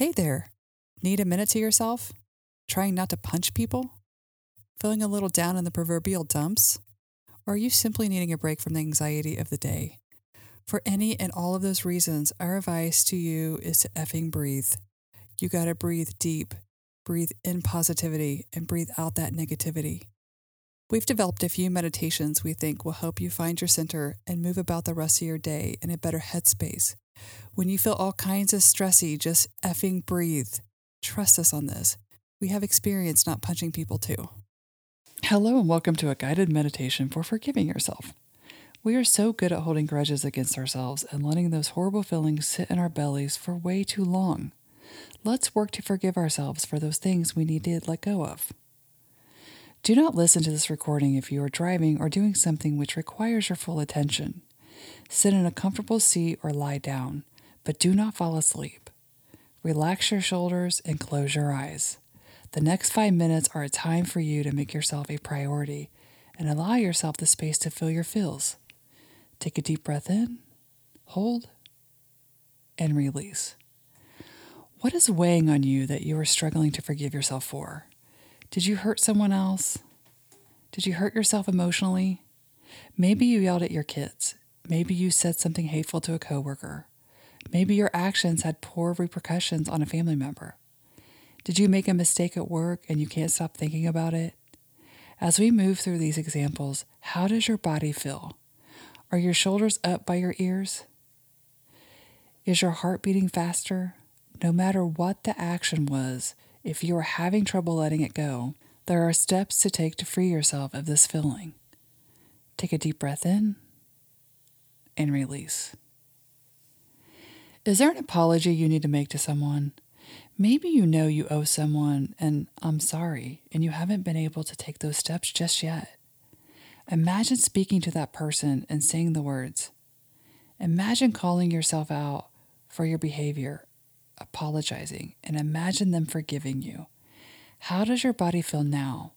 Hey there. Need a minute to yourself? Trying not to punch people? Feeling a little down in the proverbial dumps? Or are you simply needing a break from the anxiety of the day? For any and all of those reasons, our advice to you is to effing breathe. You got to breathe deep, breathe in positivity, and breathe out that negativity. We've developed a few meditations we think will help you find your center and move about the rest of your day in a better headspace. When you feel all kinds of stressy, just effing breathe. Trust us on this. We have experience not punching people too. Hello, and welcome to a guided meditation for forgiving yourself. We are so good at holding grudges against ourselves and letting those horrible feelings sit in our bellies for way too long. Let's work to forgive ourselves for those things we need to let go of. Do not listen to this recording if you are driving or doing something which requires your full attention. Sit in a comfortable seat or lie down, but do not fall asleep. Relax your shoulders and close your eyes. The next five minutes are a time for you to make yourself a priority and allow yourself the space to feel your feels. Take a deep breath in, hold, and release. What is weighing on you that you are struggling to forgive yourself for? Did you hurt someone else? Did you hurt yourself emotionally? Maybe you yelled at your kids. Maybe you said something hateful to a coworker. Maybe your actions had poor repercussions on a family member. Did you make a mistake at work and you can't stop thinking about it? As we move through these examples, how does your body feel? Are your shoulders up by your ears? Is your heart beating faster? No matter what the action was, if you are having trouble letting it go, there are steps to take to free yourself of this feeling. Take a deep breath in and release. Is there an apology you need to make to someone? Maybe you know you owe someone an I'm sorry, and you haven't been able to take those steps just yet. Imagine speaking to that person and saying the words. Imagine calling yourself out for your behavior apologizing, and imagine them forgiving you. How does your body feel now?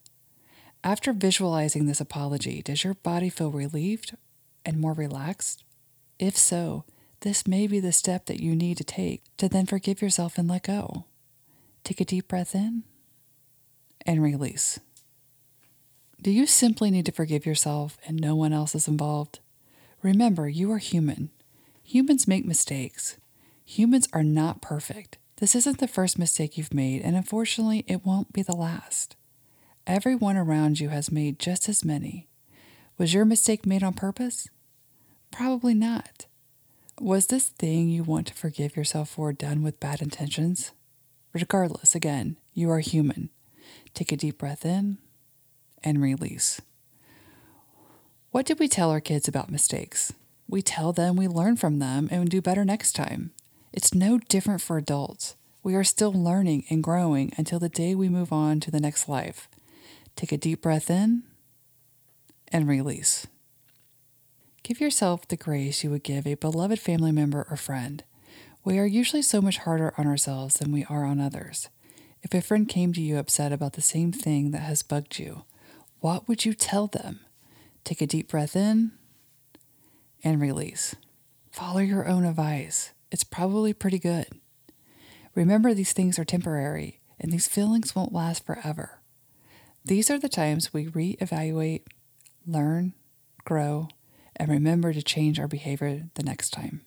After visualizing this apology, does your body feel relieved and more relaxed? If so, this may be the step that you need to take to then forgive yourself and let go. Take a deep breath in and release. Do you simply need to forgive yourself and no one else is involved? Remember, you are human. Humans make mistakes. Humans are not perfect. This isn't the first mistake you've made, and unfortunately, it won't be the last. Everyone around you has made just as many. Was your mistake made on purpose? Probably not. Was this thing you want to forgive yourself for done with bad intentions? Regardless, again, you are human. Take a deep breath in and release. What did we tell our kids about mistakes? We tell them we learn from them and do better next time. It's no different for adults. We are still learning and growing until the day we move on to the next life. Take a deep breath in and release. Give yourself the grace you would give a beloved family member or friend. We are usually so much harder on ourselves than we are on others. If a friend came to you upset about the same thing that has bugged you, what would you tell them? Take a deep breath in and release. Follow your own advice it's probably pretty good. Remember, these things are temporary and these feelings won't last forever. These are the times we reevaluate, learn, grow, and remember to change our behavior the next time.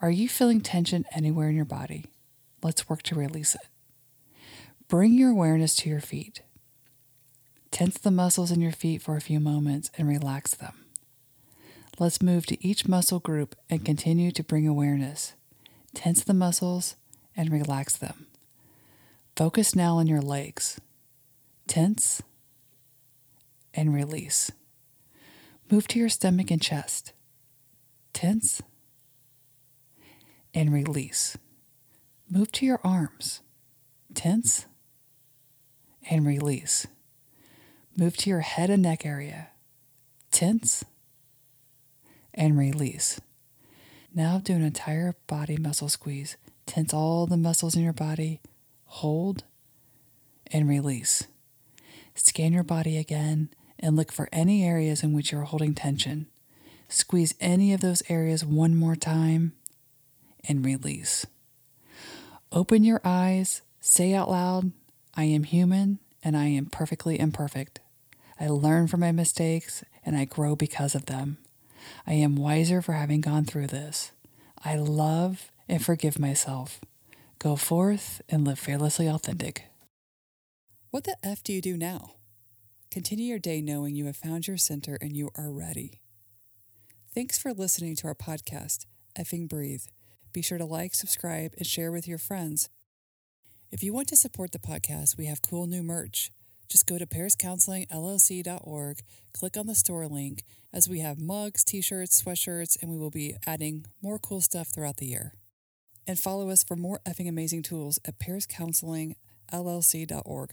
Are you feeling tension anywhere in your body? Let's work to release it. Bring your awareness to your feet. Tense the muscles in your feet for a few moments and relax them. Let's move to each muscle group and continue to bring awareness. Tense the muscles and relax them. Focus now on your legs. Tense and release. Move to your stomach and chest. Tense and release. Move to your arms. Tense and release. Move to your head and neck area. Tense and release. Now do an entire body muscle squeeze. Tense all the muscles in your body, hold, and release. Scan your body again and look for any areas in which you're holding tension. Squeeze any of those areas one more time and release. Open your eyes, say out loud, I am human and I am perfectly imperfect. I learn from my mistakes and I grow because of them. I am wiser for having gone through this. I love and forgive myself. Go forth and live fearlessly authentic. What the F do you do now? Continue your day knowing you have found your center and you are ready. Thanks for listening to our podcast, Effing Breathe. Be sure to like, subscribe, and share with your friends. If you want to support the podcast, we have cool new merch. Just go to pariscounselingllc.org, click on the store link, as we have mugs, t shirts, sweatshirts, and we will be adding more cool stuff throughout the year. And follow us for more effing amazing tools at pariscounselingllc.org.